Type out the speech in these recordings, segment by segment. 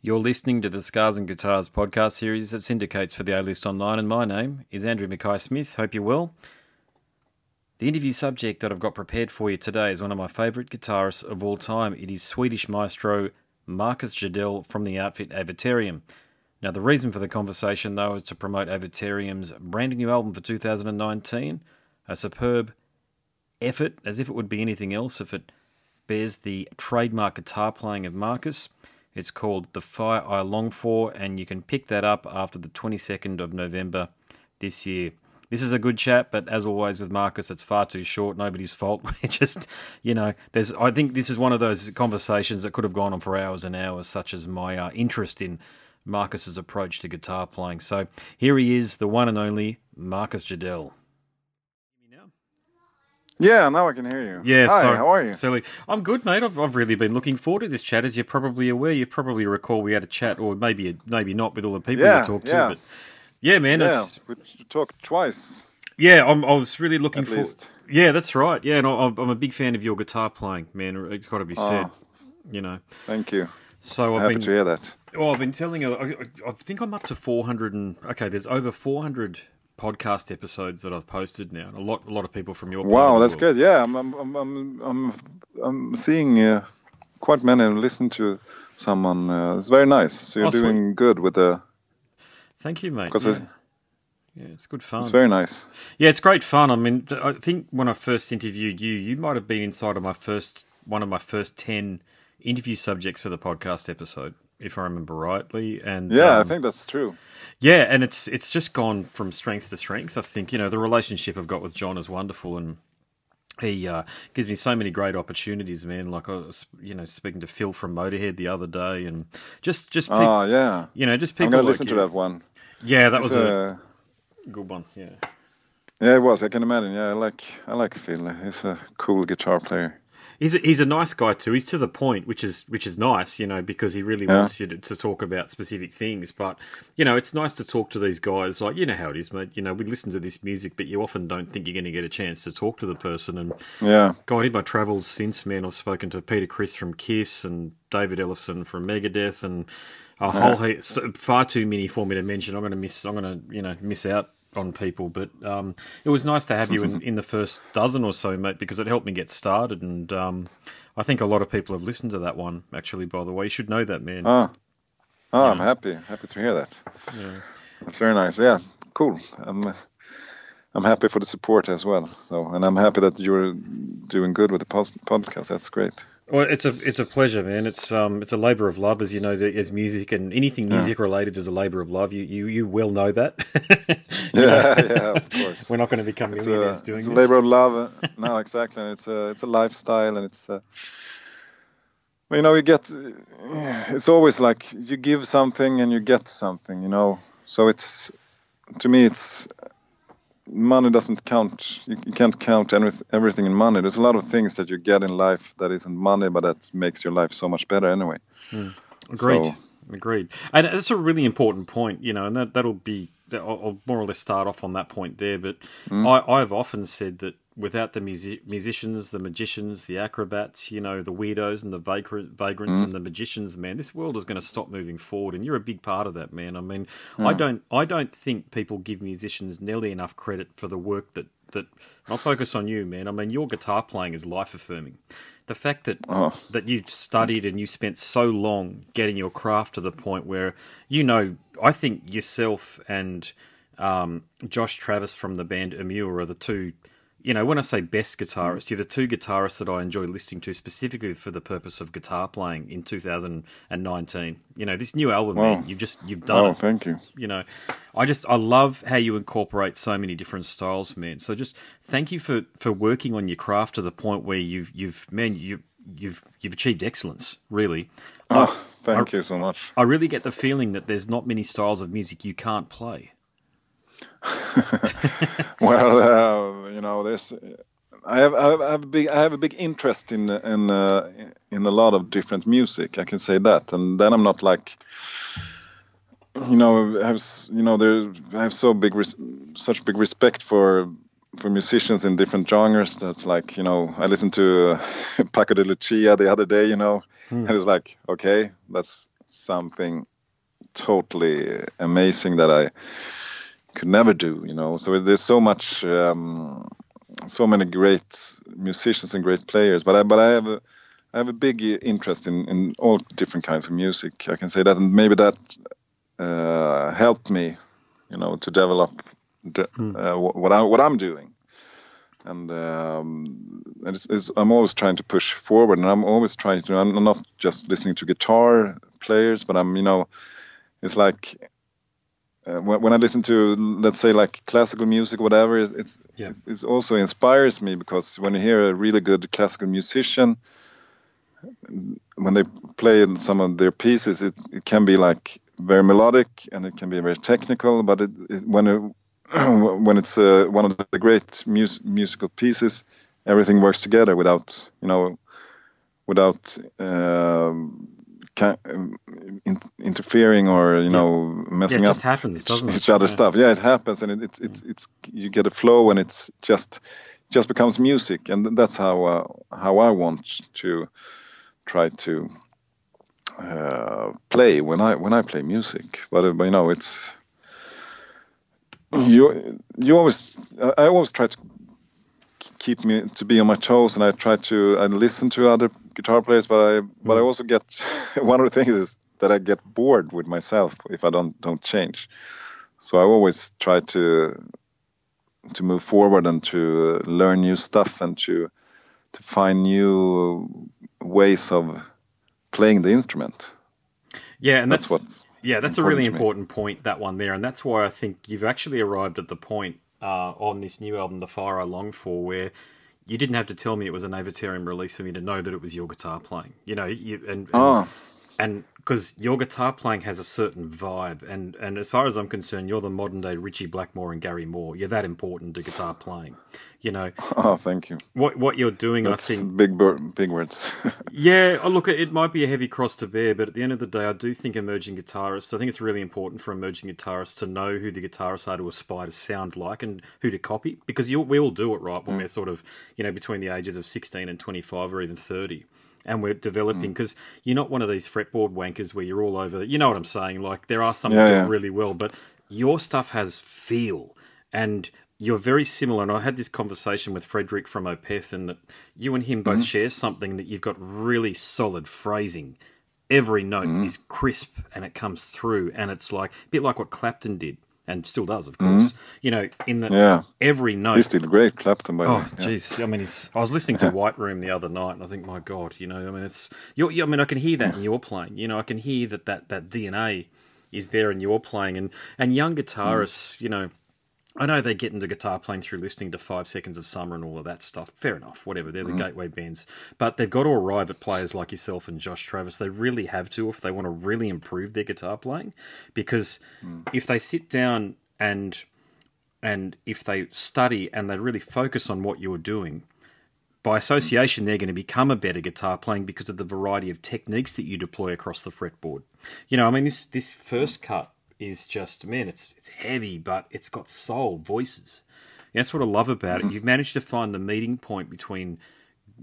You're listening to the Scars and Guitars podcast series that syndicates for the A List Online, and my name is Andrew Mackay Smith. Hope you're well. The interview subject that I've got prepared for you today is one of my favourite guitarists of all time. It is Swedish maestro Marcus Jidell from the outfit Avatarium. Now, the reason for the conversation, though, is to promote Avatarium's brand new album for 2019, a superb effort, as if it would be anything else if it bears the trademark guitar playing of Marcus. It's called The Fire I Long For, and you can pick that up after the 22nd of November this year. This is a good chat, but as always with Marcus, it's far too short. Nobody's fault. We're just, you know, there's. I think this is one of those conversations that could have gone on for hours and hours, such as my uh, interest in Marcus's approach to guitar playing. So here he is, the one and only Marcus Jidell. Yeah, now I can hear you. Yeah, Hi, sorry. how are you? Silly. I'm good, mate. I've, I've really been looking forward to this chat. As you're probably aware, you probably recall we had a chat, or maybe maybe not, with all the people Yeah, you talked yeah. to. But yeah, man. yeah, we talked twice yeah, I'm, I was really looking for. Yeah, that's right. Yeah, and I, I'm a big fan of your guitar playing, man. It's got to be said. Oh. You know. Thank you. So I've Happy been. to hear that. Oh, I've been telling you. I, I- I think I'm up to 400 and okay. There's over 400 podcast episodes that I've posted now. A lot, a lot of people from your Wow, that's good. Yeah, I'm I'm I'm I'm I'm, seeing uh, quite many and listen to someone. Uh, it's very nice. So you're Oh, sweet. doing good with the Thank you, mate. Yeah. it's, yeah, it's good fun. it's very nice. Yeah, it's great fun. I mean, I think when I first interviewed you, you might have been inside of my first one of my first ten interview subjects for the podcast episode, if I remember rightly. And Yeah, I um, think that's true. yeah, and it's it's just gone from strength to strength. I think you know the relationship I've got with John is wonderful, and he uh, gives me so many great opportunities, man. Like I was, you know, speaking to Phil from Motorhead the other day, and just just pick, Oh yeah, you know, just people. I'm people. gonna like listen to that one. Yeah, that It's, was a uh, good one. Yeah. yeah, it was. I can imagine. Yeah, I like I like Phil. He's a cool guitar player. He's a, he's a nice guy too. He's to the point, which is which is nice, you know, because he really Yeah. wants you to, to talk about specific things. But you know, it's nice to talk to these guys. Like you know how it is, mate. You know, we listen to this music, but you often don't think you're going to get a chance to talk to the person. And Yeah, God, in my travels since, man, I've spoken to Peter Criss from Kiss and David Ellefson from Megadeth, and a whole heap, far too many for me to mention. I'm going to miss. I'm going to you know miss out on people, but um, it was nice to have you in, in the first dozen or so, mate, because it helped me get started. And um, I think a lot of people have listened to that one. Actually, by the way, you should know that, man. Oh, oh, I'm happy. Happy to hear that. Yeah. That's very nice. Yeah, cool. I'm I'm happy for the support as well. So, and I'm happy that you're doing good with the podcast. That's great. Well, it's a it's a pleasure, man. It's um it's a labour of love, as you know, the- as music and anything music related is a labour of love. You you you well know that. Yeah, yeah, of course. We're not going to become It's millionaires a, doing it's a this. labor of love. No, exactly. It's a it's a lifestyle, and it's a, you know you get. It's always like you give something and you get something. You know, so it's to me it's money doesn't count. You, you can't count everyth- everything in money. There's a lot of things that you get in life that isn't money, but that makes your life so much better anyway. Hmm. Agreed. So- Agreed. And that's a really important point, you know, and that, that'll be, I'll, I'll more or less start off on that point there. But hmm. I, I've often said that without the music, musicians, the magicians, the acrobats, you know, the weirdos and the vagrant, vagrants and the magicians, man, this world is going to stop moving forward. And you're a big part of that, man. I mean, I don't, I don't think people give musicians nearly enough credit for the work that, that, I'll focus on you, man. I mean, your guitar playing is life affirming. The fact that Oh, that you've studied and you spent so long getting your craft to the point where you know I think yourself and um, Josh Travis from the band Emmure are the two you know when I say best hmm. guitarist, you're the two guitarists that I enjoy listening to specifically for the purpose of guitar playing in 2019 you know this new album man, you've just you've done oh, it. thank you. you know i just i love how you incorporate so many different styles man. So just thank you for for working on your craft to the point where you've you've man you you've you've achieved excellence really. Oh, thank you so much. i really get the feeling that there's not many styles of music you can't play well, uh, you know, there's. I have, I have, I have a big, I have a big interest in in uh, in a lot of different music. I can say that, and then I'm not like, you know, I have, you know, there, I have so big, res- such big respect for for musicians in different genres. That's like, you know, I listened to uh, Paco de Lucia the other day, you know, and it's like, okay, that's something totally amazing that I could never do. You know, so there's so much, um, so many great musicians and great players. But I, but I have a, I have a big interest in in all different kinds of music. I can say that, and maybe that uh, helped me, you know, to develop the, mm. uh, what I what I'm doing. And, um, and it's, it's, I'm always trying to push forward, and I'm always trying to. I'm not just listening to guitar players, but I'm, you know, it's like uh, when, when, I listen to, let's say, like classical music, whatever, it's yeah. it also inspires me because when you hear a really good classical musician, when they play some of their pieces, it, it can be like very melodic and it can be very technical. But it, it, when it, when it's uh, one of the great mus- musical pieces, everything works together without you know without um, in, interfering or you know messing yeah, up happens, each, each other yeah. stuff. Yeah, it happens, and it, it's it's it's you get a flow, and it's just just becomes music, and that's how uh, how I want to try to uh, play when I when I play music. But, uh, but you know, it's you you always I always try to keep me to be on my toes, and I try to I listen to other guitar players, but I but I mm. also get one of the things is that I get bored with myself if I don't don't change. So I always try to to move forward and to learn new stuff and to to find new ways of playing the instrument. Yeah, and that's, that's what's yeah, that's a really important point that one there, and that's why I think you've actually arrived at the point uh, on this new album, The Fire I Long For, where you didn't have to tell me it was a Avatarium release for me to know that it was your guitar playing. You know, you, and, and oh and because your guitar playing has a certain vibe, and and as far as I'm concerned, you're the modern day Ritchie Blackmore and Gary Moore. You're that important to guitar playing, you know. Oh, thank you. What what you're doing, That's I think, big big words. yeah, oh, look, it might be a heavy cross to bear, but at the end of the day, I do think emerging guitarists. I think it's really important for emerging guitarists to know who the guitarists are to aspire to sound like and who to copy, because you, we all do it right when mm. we're sort of you know between the ages of 16 and 25 or even 30 and we're developing because mm. you're not one of these fretboard wankers where you're all over. You know what I'm saying? Like there are some yeah, that do really well, but your stuff has feel and you're very similar. And I had this conversation with Frederick from Opeth, and that you and him both mm-hmm. share something that you've got really solid phrasing. Every note mm-hmm. is crisp and it comes through, and it's like a bit like what Clapton did and still does, of course. Mm-hmm. You know, in the yeah. every note. He's still great, Clapton. By oh, jeez. Yeah. I mean, I was listening to White Room the other night, and I think, my God, you know, I mean, it's. You're, I mean, I can hear that in your playing. You know, I can hear that that that DNA is there in your playing, and and young guitarists, mm. you know I know they get into guitar playing through listening to Five Seconds of Summer and all of that stuff. Fair enough, whatever. They're the mm. gateway bands. But they've got to arrive at players like yourself and Josh Travis. They really have to if they want to really improve their guitar playing. Because mm. if they sit down and and if they study and they really focus on what you're doing, by association, they're going to become a better guitar playing because of the variety of techniques that you deploy across the fretboard. You know, I mean, this this first cut is just man, it's it's heavy, but it's got soul, voices. And that's what I love about it. Mm-hmm. You've managed to find the meeting point between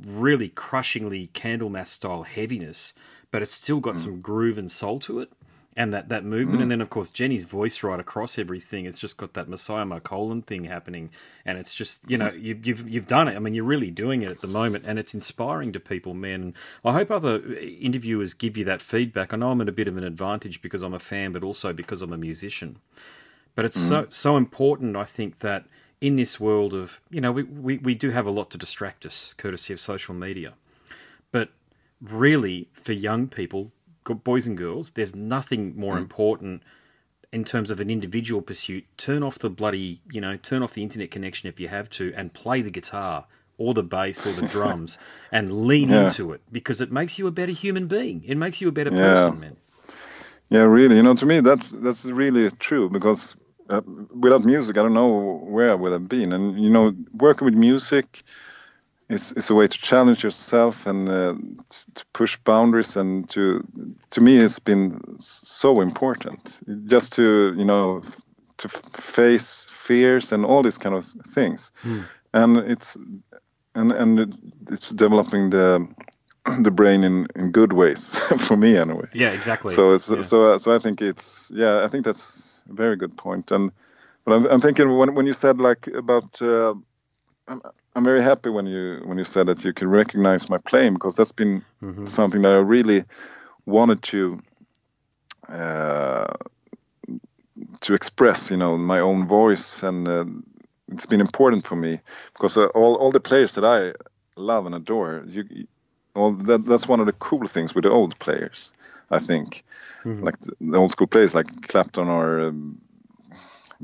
really crushingly Candlemass style heaviness, but it's still got mm. some groove and soul to it and that, that movement. Mm. And then, of course, Jenny's voice right across everything. It's just got that Messiah Marcolin thing happening. And it's just, you know, you, you've, you've done it. I mean, you're really doing it at the moment. And it's inspiring to people, man. I hope other interviewers give you that feedback. I know I'm at a bit of an advantage because I'm a fan, but also because I'm a musician. But it's mm. so, so important, I think, that in this world of, you know, we, we, we do have a lot to distract us, courtesy of social media. But really, for young people, boys and girls, there's nothing more mm. important in terms of an individual pursuit. Turn off the bloody, you know, turn off the internet connection if you have to, and play the guitar or the bass or the drums, and lean yeah. into it because it makes you a better human being. It makes you a better yeah. person, man. Yeah, really. You know, to me, that's that's really true because uh, without music, I don't know where I would have been. And you know, working with music is it's a way to challenge yourself and uh, to push boundaries and to to me it's been so important just to you know to face fears and all these kind of things mm. and it's and and it's developing the the brain in, in good ways for me anyway. Yeah, exactly. So it's, yeah. so so I think it's yeah I think that's a very good point. And but I'm, I'm thinking when when you said like about uh, I'm, I'm very happy when you when you said that you can recognize my playing because that's been Mhm. something that I really wanted to uh, to express, you know, my own voice, and uh, it's been important for me because uh, all all the players that I love and adore, you, all that that's one of the cool things with the old players, I think, Mhm. like the, the old school players like Clapton or um,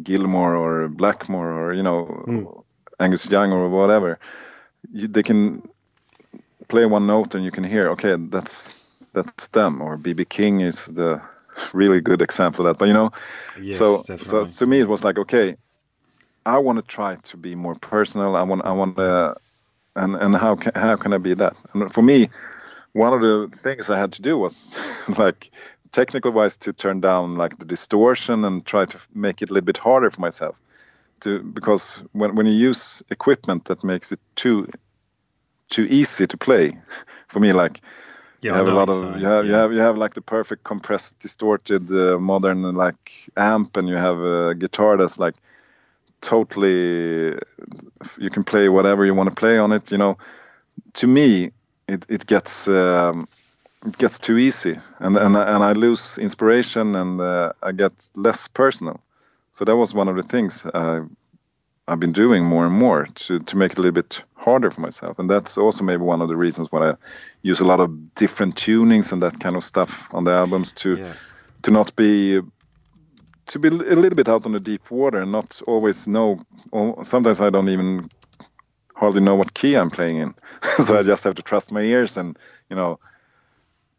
Gilmour or Blackmore or you know Mm. Angus Young or whatever. You, they can play one note and you can hear, okay, that's that's them. Or BB King is the really good example of that. But you know, Yes, so so to me it was like, okay, I want to try to be more personal. I want I want to, and and how can how can I be that? And for me, one of the things I had to do was like technical wise to turn down like the distortion and try to make it a little bit harder for myself to because when when you use equipment that makes it too too easy to play for me like yeah, you I have a lot of you're saying, you have, you have like the perfect compressed distorted uh, modern like amp and you have a guitar that's like totally you can play whatever you want to play on it you know? To me it, it gets um, it gets too easy and and, and I lose inspiration and uh, I get less personal. So that was one of the things uh, I've been doing more and more to, to make it a little bit harder for myself. And that's also maybe one of the reasons why I use a lot of different tunings and that kind of stuff on the albums to Yeah. to not be to be a little bit out on the deep water and not always know sometimes I don't even hardly know what key I'm playing in. So I just have to trust my ears and you know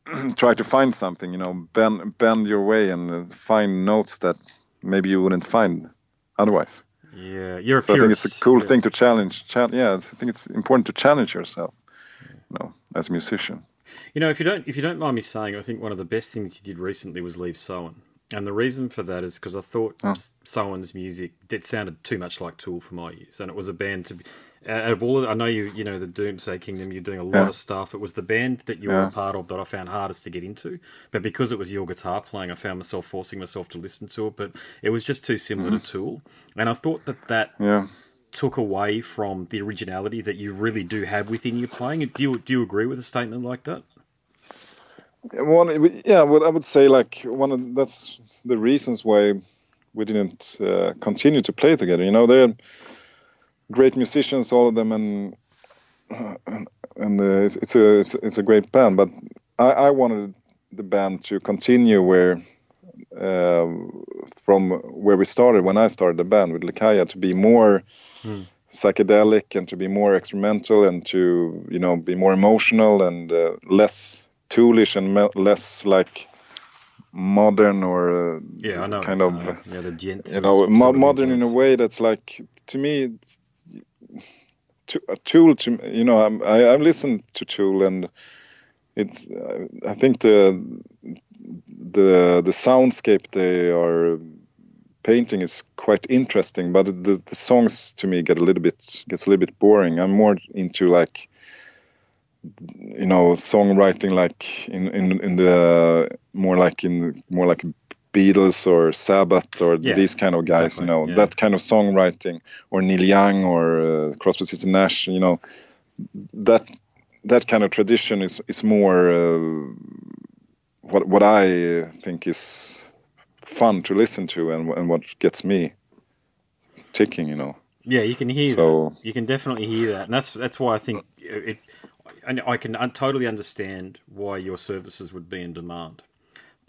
try to find something you know bend bend your way and uh, find notes that maybe you wouldn't find otherwise Yeah, you're so I think it's a cool Yeah. thing to challenge cha- yeah I think it's important to challenge yourself you know as a musician You know, if you don't if you don't mind me saying, I think one of the best things you did recently was leave Soen, and the reason for that is because I thought Oh. Soen's music it sounded too much like Tool for my ears, and it was a band to be. Out of all, of, I know you, you know, the Doomsday Kingdom. You're doing a lot Yeah. of stuff. It was the band that you were a part of that I found hardest to get into. But because it was your guitar playing, I found myself forcing myself to listen to it. But it was just too similar Mm-hmm. to Tool, and I thought that that yeah took away from the originality that you really do have within your playing. Do you do you agree with a statement like that? One, yeah, well, I would say like one of that's the reasons why we didn't uh, continue to play together. You know, they're great musicians, all of them, and and, and uh, it's, it's a it's, it's a great band. But I, I wanted the band to continue where uh, from where we started when I started the band with Lekaya to be more psychedelic and to be more experimental and to you know be more emotional and uh, less toolish and me- less like modern or uh, Yeah, I know. kind of yeah, the you know mo- modern in a way that's like to me it's, to, a tool to you know I'm, I I've listened to Tool and it's I think the the the soundscape they are painting is quite interesting but the, the songs to me get a little bit gets a little bit boring. I'm more into like you know songwriting like in in in the more like in more like Beatles or Sabbath or Yeah, these kind of guys, exactly, you know, yeah. that kind of songwriting, or Neil Young or uh, Crosby, Stills and Nash, you know, that that kind of tradition is is more uh, what what I think is fun to listen to and and what gets me ticking, you know. Yeah, you can hear So- that. You can definitely hear that, and that's that's why I think it. And I can totally understand why your services would be in demand,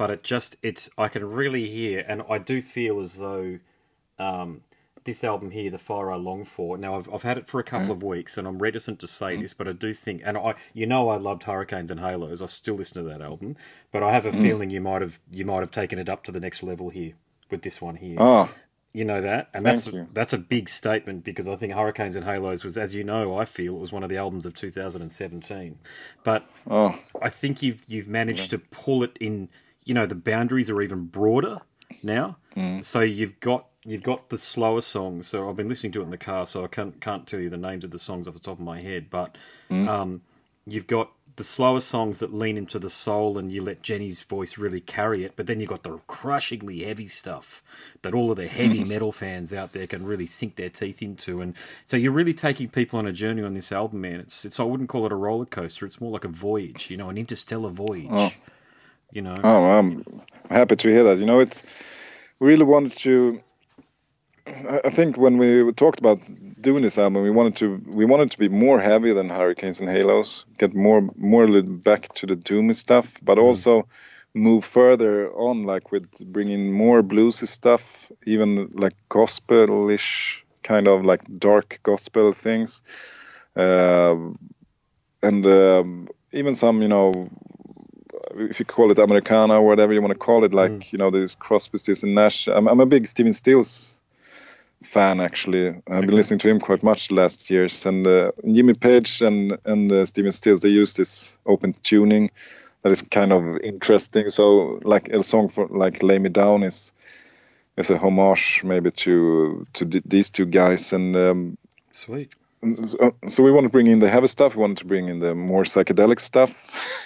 but it just it's I can really hear, and I do feel as though um, this album here, "The Fire I Long For." Now I've I've had it for a couple of weeks, and I'm reticent to say this, but I do think, and I you know I loved Hurricanes and Halos. I still listen to that album, but I have a feeling you might have you might have taken it up to the next level here with this one here. Ah, You know that, and Thank that's you. that's a big statement because I think Hurricanes and Halos was, as you know, I feel it was one of the albums of 2017. But oh, I think you've you've managed to pull it in. You know, the boundaries are even broader now. Mm. So you've got you've got the slower songs. So I've been listening to it in the car, so I can't can't tell you the names of the songs off the top of my head. But Mm. um, you've got the slower songs that lean into the soul and you let Jenny's voice really carry it, but then you've got the crushingly heavy stuff that all of the heavy mm. metal fans out there can really sink their teeth into. And so you're really taking people on a journey on this album, man. It's it's I wouldn't call it a roller coaster. It's more like a voyage, you know, an interstellar voyage. Oh. You know. Oh, I'm happy to hear that. You know, it's we really wanted to. I think when we talked about doing this album, we wanted to we wanted to be more heavy than Hurricanes and Halos, get more more back to the doomy stuff, but mm. also move further on, like with bringing more bluesy stuff, even like gospelish kind of like dark gospel things, uh, and um, even some you know if you call it Americana or whatever you want to call it, like mm. you know, this Crosby, Stills and Nash. I'm, I'm a big Stephen Stills fan actually. I've okay. been listening to him quite much the last years. And uh, Jimmy Page and and uh, Stephen Stills they use this open tuning that is kind of interesting. So like a song for like "Lay Me Down" is is a homage maybe to to these two guys and. Um, Sweet. So, we want to bring in the heavy stuff. We wanted to bring in the more psychedelic stuff,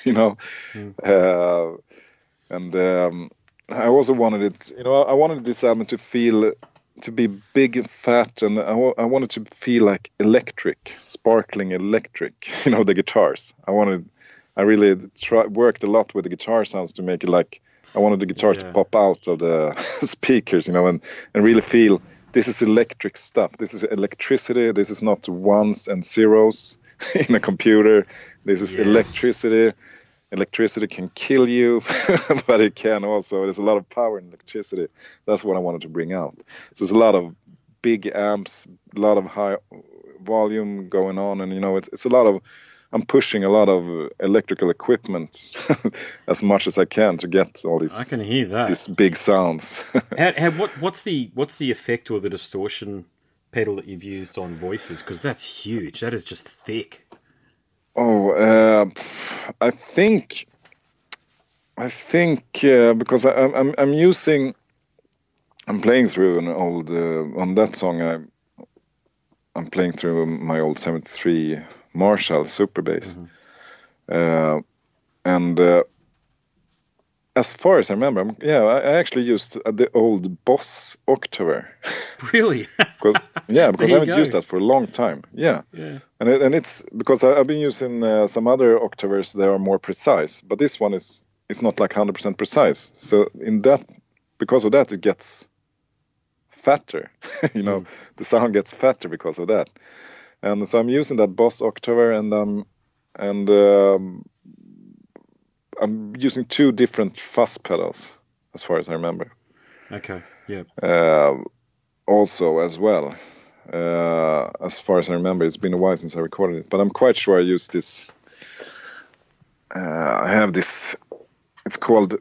you know, mm. uh, and um, I also wanted it. You know, I wanted this album to feel to be big, and fat, and I, I wanted to feel like electric, sparkling electric. You know, the guitars. I wanted. I really try, worked a lot with the guitar sounds to make it like I wanted the guitars yeah. to pop out of the speakers, you know, and and really feel this is electric stuff. This is electricity. This is not ones and zeros in a computer. This is yes. electricity. Electricity can kill you, but it can also. There's a lot of power in electricity. That's what I wanted to bring out. So there's a lot of big amps, a lot of high volume going on, and you know, it's it's a lot of I'm pushing a lot of electrical equipment as much as I can to get all these. I can hear that. These big sounds. how, how, what, what's the what's the effect or the distortion pedal that you've used on voices? Because that's huge. That is just thick. Oh, uh, I think, I think uh, because I, am I'm, I'm using, I'm playing through an old uh, on that song. I, I'm playing through my old '73 Marshall super bass. Mm-hmm. Uh, and uh, as far as I remember, yeah, I, actually used uh, the old Boss Octaver. Really? yeah, because I haven't go. used that for a long time. Yeah, yeah. and it, and it's because I, have been using uh, some other Octavers that are more precise, but this one is it's not like hundred percent precise. So in that, because of that, it gets fatter. you know, mm. the sound gets fatter because of that and so I'm using that Boss Octaver, and um, and um, I'm using two different fuzz pedals, as far as I remember. Okay. Yeah. Uh, also, as well, uh, as far as I remember, it's been a while since I recorded it, but I'm quite sure I used this. Uh, I have this. It's called.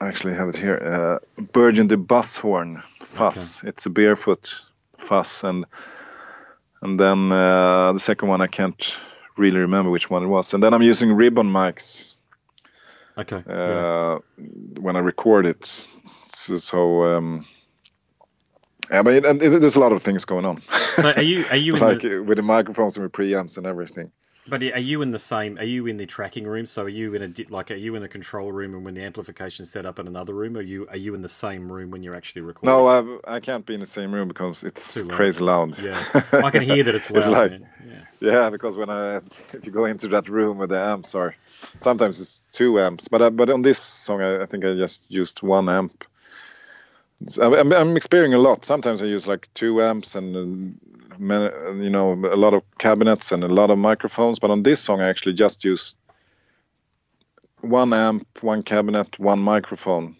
I actually have it here. Uh, Burgundy Horn fuzz. Okay. It's a barefoot fuzz, and and then uh, the second one I can't really remember which one it was. And then I'm using ribbon mics. Okay. Uh, yeah. When I record it, so, so um, yeah, but it, and it, there's a lot of things going on. So are you are you like the... with the microphones and with preamps and everything? But are you in the same? Are you in the tracking room? So are you in a like? Are you in a control room and when the amplification is set up in another room? Are you are you in the same room when you're actually recording? No, I I can't be in the same room because it's loud. crazy loud. Yeah, I can hear that it's loud. it's like, yeah. yeah, because when I if you go into that room where the amps are, sometimes it's two amps. But uh, but on this song, I, I think I just used one amp. I'm, I'm experiencing a lot. Sometimes I use like two amps and you know a lot of cabinets and a lot of microphones but on this song i actually just use one amp one cabinet one microphone.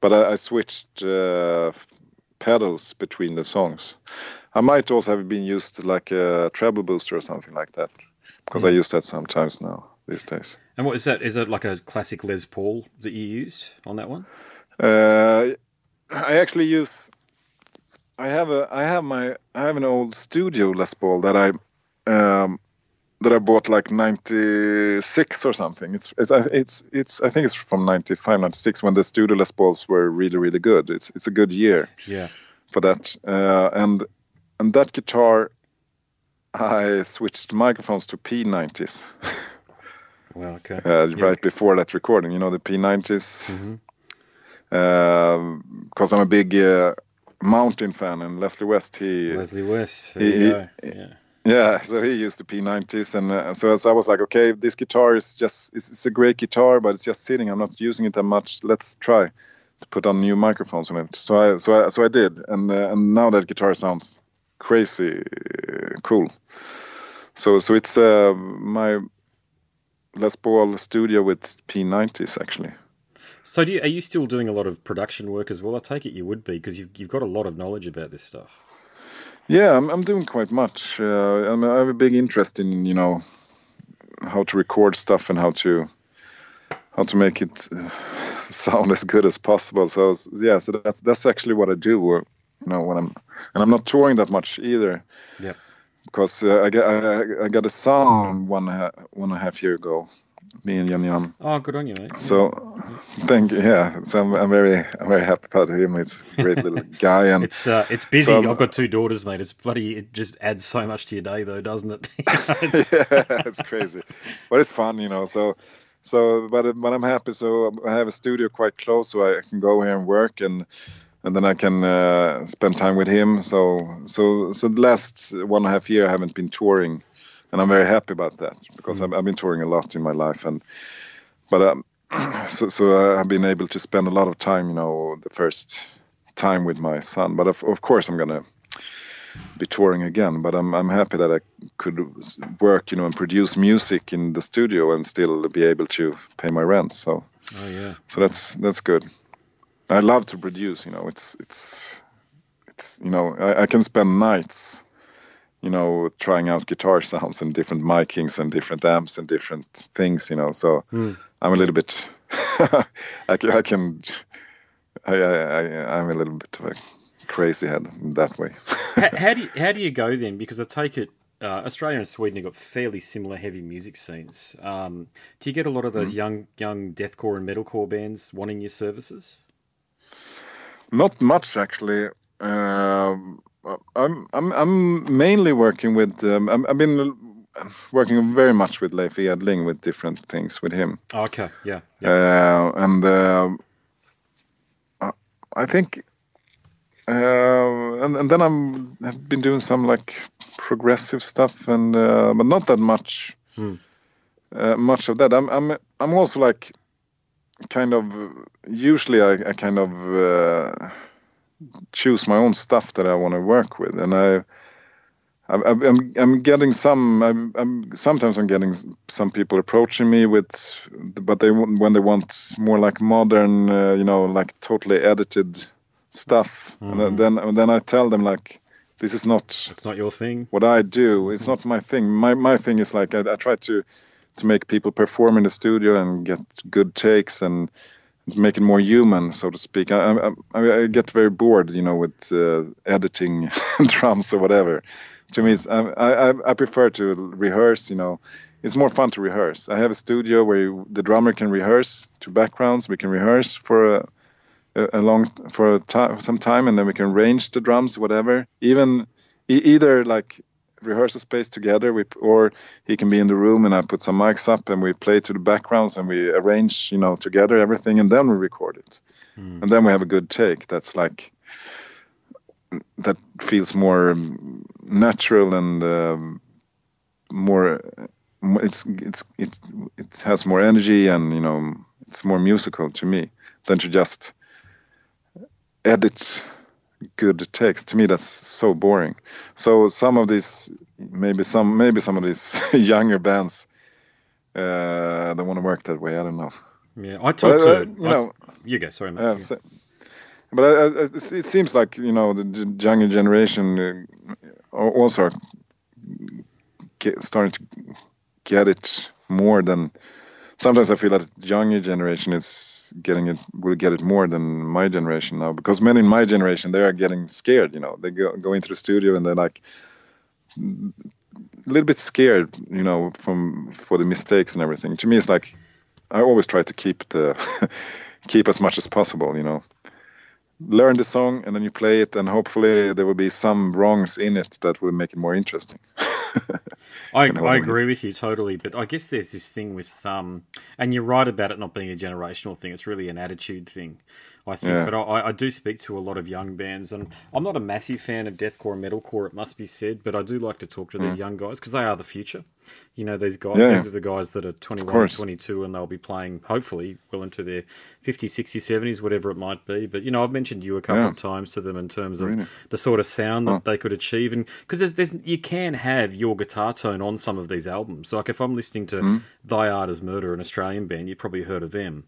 But i, I switched uh, pedals between the songs. I might also have been used like a treble booster or something like that because mm. i use that sometimes now these days. And what is that? Is it like a classic les paul that you used on that one? Uh, i actually use I have a I have my I have an old studio Les Paul that I um, that I bought like 96 or something. It's it's it's it's I think it's from 95 96 when the studio Les Pauls were really really good. It's it's a good year. Yeah. For that uh, and and that guitar I switched microphones to P90s. Well, okay. uh, Yep. right before that recording. You know, the P90s. Mhm. Because I'm a big uh, Mountain fan, and Leslie West, he Leslie West. There He- Yeah. Yeah, so he used the P90s, and uh, so, so I was like, okay, this guitar is just it's, it's a great guitar, but it's just sitting. I'm not using it that much. Let's try to put on new microphones on it. So I so I, so I did, and uh, and now that guitar sounds crazy uh, cool. So so it's uh, my Les Paul studio with P90s actually. So, do you, are you still doing a lot of production work as well? I take it you would be because you've, you've got a lot of knowledge about this stuff. Yeah, I'm, I'm doing quite much. Uh, I'm, I have a big interest in you know how to record stuff and how to how to make it uh, sound as good as possible. So yeah, so that's that's actually what I do. Uh, you know when I'm and I'm not touring that much either. Yep. Because uh, I got I, I got a son one one and a half year ago, me and Jan Jan. Oh, good on you, mate. So thank you. Yeah, so I'm, I'm very I'm very happy about him. He's a great little guy and. It's uh, it's busy. So- I've got two daughters, mate. It's bloody. It just adds so much to your day, though, doesn't it? It's- yeah, it's crazy, but it's fun, you know. So, so, but but I'm happy. So I have a studio quite close, so I can go here and work, and and then I can uh, spend time with him. So, so, so the last one and a half year I haven't been touring, and I'm very happy about that because I've, I've been touring a lot in my life, and but um, so so I've been able to spend a lot of time, you know, the first time with my son. But of of course I'm gonna be touring again. But I'm I'm happy that I could work, you know, and produce music in the studio and still be able to pay my rent. So oh yeah. so that's that's good. I love to produce. You know, it's it's it's you know I, I can spend nights, you know, trying out guitar sounds and different micings and different amps and different things. You know, so Hmm. I'm a little bit. I can. I can I, I, I, I'm a little bit of a crazy head in that way. how, how do you, how do you go then? Because I take it uh, Australia and Sweden have got fairly similar heavy music scenes. Um, do you get a lot of those young young deathcore and metalcore bands wanting your services? Not much actually. Um, I'm I'm I'm mainly working with. Um, I'm, I've been working very much with Leif Edling with different things with him, okay, yeah, yeah. uh, and uh, I, I think. Uh, and, and then I'm have been doing some like progressive stuff and uh, but not that much Hmm. uh, much of that. I'm I'm I'm also like kind of usually I, I kind of uh, choose my own stuff that I want to work with, and I. I'm, I'm, I'm getting some. I'm, I'm sometimes I'm getting some people approaching me with, but they when they want more like modern, uh, you know, like totally edited stuff, and then and then I tell them like, this is not It's not your thing. what I do. It's not my thing. My my thing is like I, I try to to make people perform in the studio and get good takes and make it more human, so to speak. I I, I, get very bored, you know, with uh, editing drums or whatever. To me, I, I prefer to rehearse. You know, it's more fun to rehearse. I have a studio where you, the drummer can rehearse to backgrounds. We can rehearse for a, a, a long for some time, and then we can range the drums, whatever. Even either like rehearsal space together, we, or he can be in the room and I put some mics up and we play to the backgrounds and we arrange, you know, together everything, and then we record it, and then we have a good take. That's like that feels more um, natural and um, more. It's it's it it has more energy and you know it's more musical to me than to just edit good text. To me, that's so boring. So some of these, maybe some, maybe some of these younger bands, uh, they want to work that way. I don't know. Yeah, I talked uh, to. you I- know, you go. Sorry, mate. uh, so- but I, I, it seems like you know the, younger generation uh, also are starting to get it more than. Sometimes I feel that younger generation is getting it will get it more than my generation now because men in my generation they are getting scared. You know, they go go into the studio and they're like a little bit scared. You know, from for the mistakes and everything. To me, it's like I always try to keep the keep as much as possible. You know learn the song and then you play it, and hopefully there will be some wrongs in it that will make it more interesting. I, I agree with you totally, but I guess there's this thing with um, and you're right about it not being a generational thing. It's really an attitude thing. I think. Yeah. But I, I, do speak to a lot of young bands, and I'm not a massive fan of deathcore and metalcore. It must be said, but I do like to talk to mm. these young guys because they are the future. You know, these guys, yeah. these are the guys that are 21, 22, and they'll be playing hopefully well into their 50s, 60s, 70s, whatever it might be. But you know, I've mentioned you a couple yeah. of times to them in terms of really? the sort of sound that they could achieve, and because there's, there's you can have your guitar tone on some of these albums. Like if I'm listening to mm. Thy Art Is Murder, an Australian band, you've probably heard of them.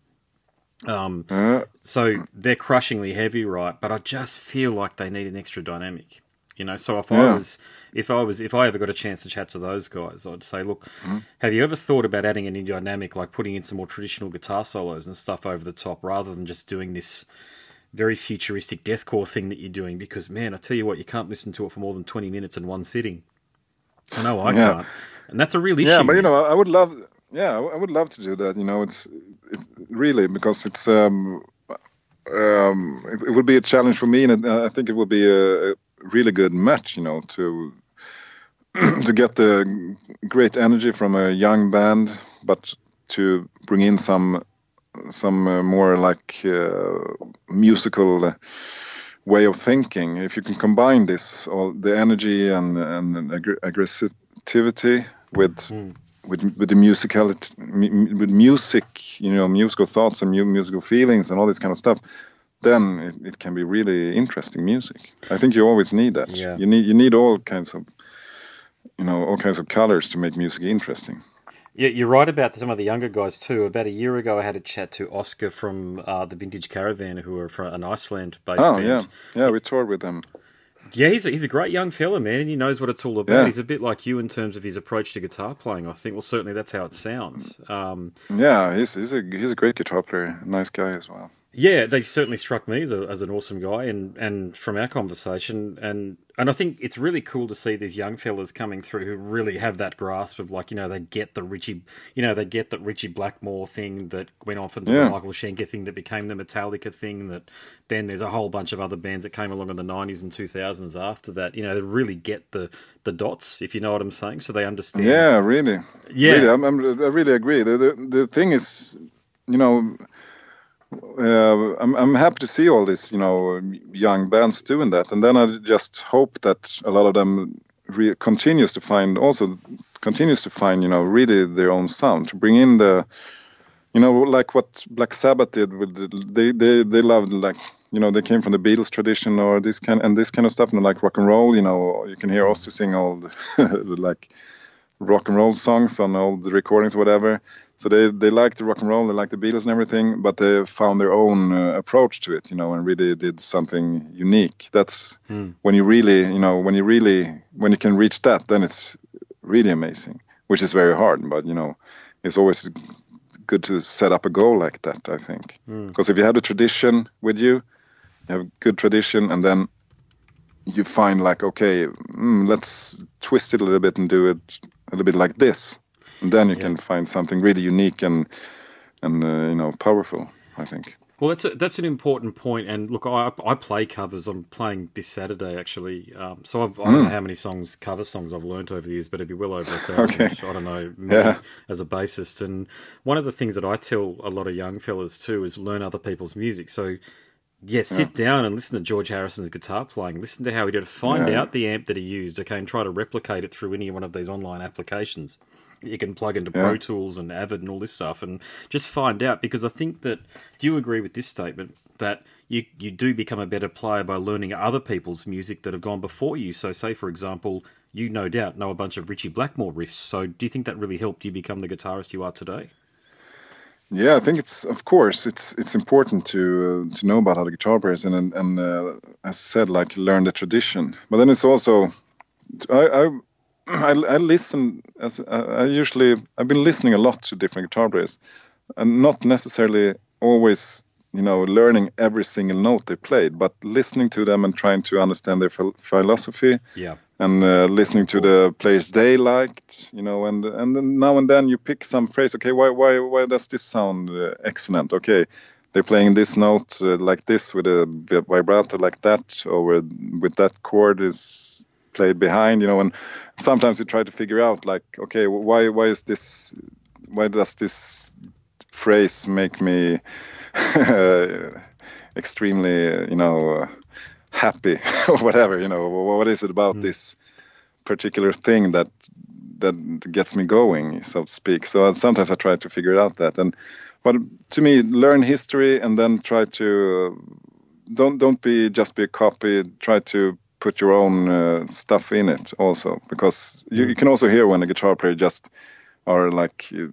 Um, uh, so they're crushingly heavy, right? But I just feel like they need an extra dynamic. You know, so if yeah. I was, if I was, if I ever got a chance to chat to those guys, I'd say, look, mm-hmm. have you ever thought about adding any dynamic, like putting in some more traditional guitar solos and stuff over the top, rather than just doing this very futuristic deathcore thing that you're doing? Because man, I tell you what, you can't listen to it for more than twenty minutes in one sitting. I know I yeah. can't, and that's a real issue. Yeah, but you know, I would love, yeah, I would love to do that. You know, it's it, really because it's um, um, it, it, would be a challenge for me, and I think it would be a, a really good match. You know, to to get the great energy from a young band, but to bring in some some uh, more like uh, musical way of thinking. If you can combine this, all the energy and and aggressivity with mm with with the musicality, with music, you know, musical thoughts and musical feelings and all this kind of stuff, then it, it, can be really interesting music. I think you always need that. Yeah. You need you need all kinds of, you know, all kinds of colors to make music interesting. Yeah, you're right about some of the younger guys too. About a year ago, I had a chat to Oscar from uh, the Vintage Caravan, who are from an Iceland-based oh, band. yeah, yeah, we toured with them. Yeah, he's a, he's a great young fella, man, and he knows what it's all about. Yeah. He's a bit like you in terms of his approach to guitar playing. I think. Well, certainly that's how it sounds. Um, yeah, he's he's a he's a great guitar player, nice guy as well. Yeah, they certainly struck me as, a, as an awesome guy, and, and from our conversation, and and I think it's really cool to see these young fellas coming through who really have that grasp of like you know they get the Ritchie, you know they get that Ritchie Blackmore thing that went off into yeah. the Michael Schenker thing that became the Metallica thing. That then there's a whole bunch of other bands that came along in the '90s and 2000s after that. You know they really get the the dots, if you know what I'm saying, so they understand. Yeah, really. Yeah, really, I'm, I'm, i really agree. The, the the thing is, you know uh, I'm, I'm happy to see all these, you know, young bands doing that, and then I just hope that a lot of them re- continues to find also continues to find, you know, really their own sound to bring in the, you know, like what Black Sabbath did with the, they they they loved like you know they came from the Beatles tradition or this kind and this kind of stuff, and like rock and roll, you know, you can hear Ozzy sing all the, like rock and roll songs on all the recordings, whatever. So they they like the rock and roll, they like the Beatles and everything, but they found their own uh, approach to it, you know, and really did something unique. That's mm. when you really, you know, when you really when you can reach that, then it's really amazing. Which is very hard, but you know, it's always good to set up a goal like that. I think hmm. because mm. if you have a tradition with you, you have a good tradition, and then you find like okay, mm, let's twist it a little bit and do it a little bit like this, and then you yeah. can find something really unique and and uh, you know powerful. I think. Well, that's a, that's an important point. And look, I, I play covers. I'm playing this Saturday actually. Um, so I've, I do not mm. know how many songs, cover songs, I've learned over the years, but it'd be well over a thousand. okay. I don't know. Yeah. As a bassist, and one of the things that I tell a lot of young fellas too is learn other people's music. So yeah, sit yeah. down and listen to George Harrison's guitar playing. Listen to how he did it. Find yeah. out the amp that he used, okay, and try to replicate it through any one of these online applications. You can plug into yeah. Pro Tools and Avid and all this stuff and just find out because I think that do you agree with this statement that you you do become a better player by learning other people's music that have gone before you. So say for example, you no doubt know a bunch of Ritchie Blackmore riffs. So do you think that really helped you become the guitarist you are today? Yeah, I think it's of course it's it's important to uh, to know about other guitar players and and uh, as I said, like learn the tradition. But then it's also I I, I, I listen as I usually I've been listening a lot to different guitar players, and not necessarily always you know learning every single note they played, but listening to them and trying to understand their philosophy. Yeah and uh, listening to the players they liked, you know, and and then now and then you pick some phrase. Okay, why why why does this sound uh, excellent? Okay, they're playing this note uh, like this with a vibrato like that, or with, with that chord is played behind, you know. And sometimes you try to figure out, like, okay, why why is this? Why does this phrase make me extremely, you know, happy or whatever? You know, what is it about mm. this particular thing that that gets me going, so to speak? So sometimes I try to figure out that and but to me, learn history and then try to don't don't be just be a copy. Try to put your own uh, stuff in it also, because you, you, can also hear when a guitar player just are like uh,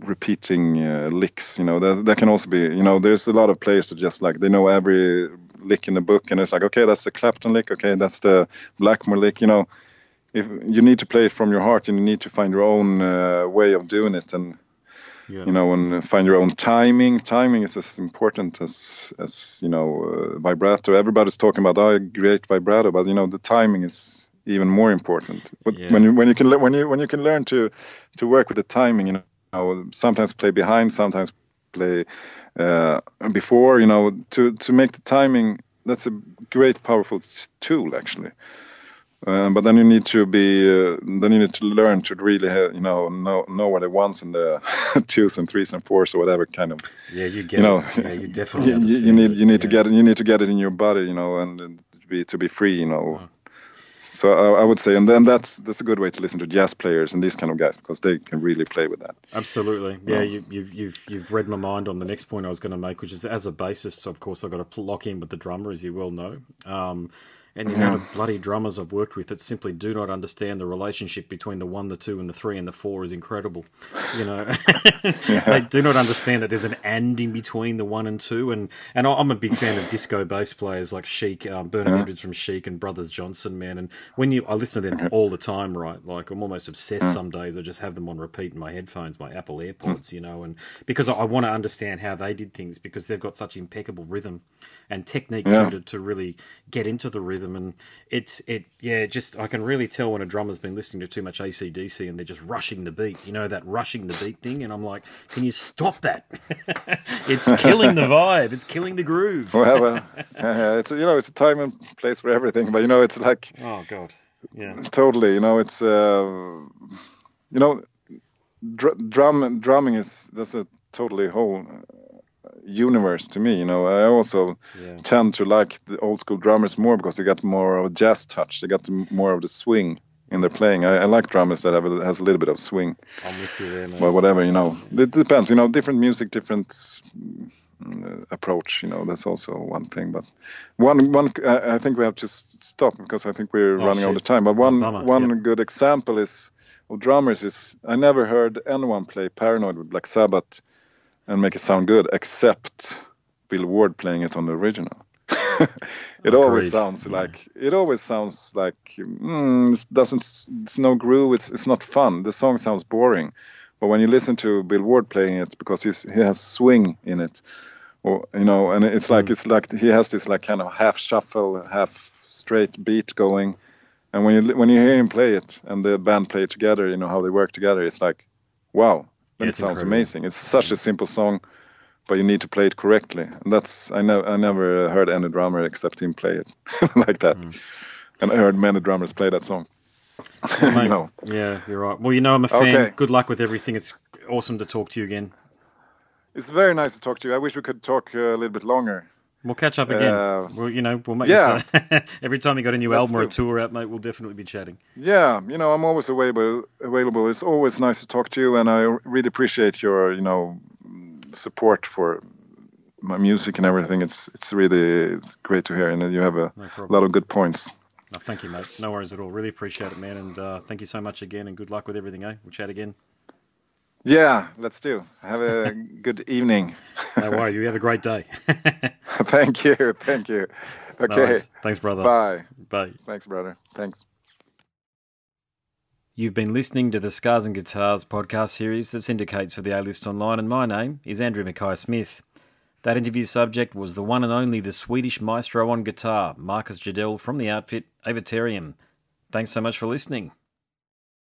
repeating uh, licks. You know, that that can also be. You know, there's a lot of players that just like they know every lick in the book, and it's like, okay, that's the Clapton lick. Okay, that's the Blackmore lick. You know, if you need to play it from your heart, and you need to find your own uh, way of doing it, and yeah. you know and find your own timing timing is as important as as you know uh, vibrato everybody's talking about oh great vibrato but you know the timing is even more important but yeah. when you when you can when you when you can learn to to work with the timing you know sometimes play behind sometimes play uh, before you know to to make the timing that's a great powerful tool actually um, but then you need to be, uh, then you need to learn to really, have, you know, know know what it wants and the twos and threes and fours or whatever kind of. Yeah, you get. You know, it. yeah, you definitely. you, you, need you need yeah. to get it. You need to get it in your body, you know, and, and to be to be free, you know. So I, I, would say, and then that's that's a good way to listen to jazz players and these kind of guys because they can really play with that. Absolutely, yeah. You, you've you've you've read my mind on the next point I was going to make, which is as a bassist, of course, I've got to lock in with the drummer, as you well know. Um, and the amount of bloody drummers I've worked with that simply do not understand the relationship between the one, the two, and the three, and the four is incredible. You know, they do not understand that there's an and in between the one and two. And and I'm a big fan of disco bass players like Chic, um, Bernard uh-huh. Edwards from Chic, and Brothers Johnson, man. And when you, I listen to them all the time, right? Like I'm almost obsessed. Some days I just have them on repeat in my headphones, my Apple AirPods, you know, and because I, I want to understand how they did things because they've got such impeccable rhythm and technique yeah. to, to really get into the rhythm. And it's it yeah, just I can really tell when a drummer's been listening to too much ACDC and they're just rushing the beat. You know that rushing the beat thing, and I'm like, can you stop that? it's killing the vibe. It's killing the groove. well, well uh, it's you know it's a time and place for everything, but you know it's like oh god, yeah, totally. You know it's uh, you know dr- drum drumming is that's a totally whole universe to me. You know, I also yeah. tend to like the old school drummers more because they got more of a jazz touch. They got more of the swing in their playing. I, I like drummers that have a, has a little bit of swing. I'm with you there, man. Well, whatever you know, it depends. You know, different music, different mm, approach. You know, that's also one thing. But one one I think we have to stop because I think we're oh, running shit. out of time. But one one yep. good example is of drummers is I never heard anyone play Paranoid with Black Sabbath and make it sound good, except Bill Ward playing it on the original. it always sounds yeah. like it always sounds like mm, it doesn't it's no groove it's it's not fun the song sounds boring but when you listen to bill ward playing it because he's he has swing in it or you know and it's like mm. it's like he has this like kind of half shuffle half straight beat going and when you when you hear him play it and the band play it together you know how they work together it's like wow and it sounds incredible. amazing. It's such a simple song, but you need to play it correctly. And that's I never I never heard any drummer except him play it like that. Mm. And I heard many drummers play that song. Mate, know. Yeah, you're right. Well, you know I'm a fan. Okay. Good luck with everything. It's awesome to talk to you again. It's very nice to talk to you. I wish we could talk uh, a little bit longer. We'll catch up again. Uh, we'll, you know, we'll make yeah. every time you got a new album or a tour out, mate, we'll definitely be chatting. Yeah, you know, I'm always available. Available. It's always nice to talk to you, and I really appreciate your, you know, support for my music and everything. It's it's really great to hear, and you have a no lot of good points. No, thank you, mate. No worries at all. Really appreciate it, man, and uh, thank you so much again, and good luck with everything. Eh? We'll chat again. Yeah, let's do. Have a good evening. no worries. You have a great day. thank you. Thank you. Okay. Nice. Thanks, brother. Bye. Bye. Thanks, brother. Thanks. You've been listening to the Scars and Guitars podcast series that syndicates for the A List Online, and my name is Andrew Mackay Smith. That interview subject was the one and only the Swedish maestro on guitar, Marcus Jidell from the outfit Avatarium. Thanks so much for listening.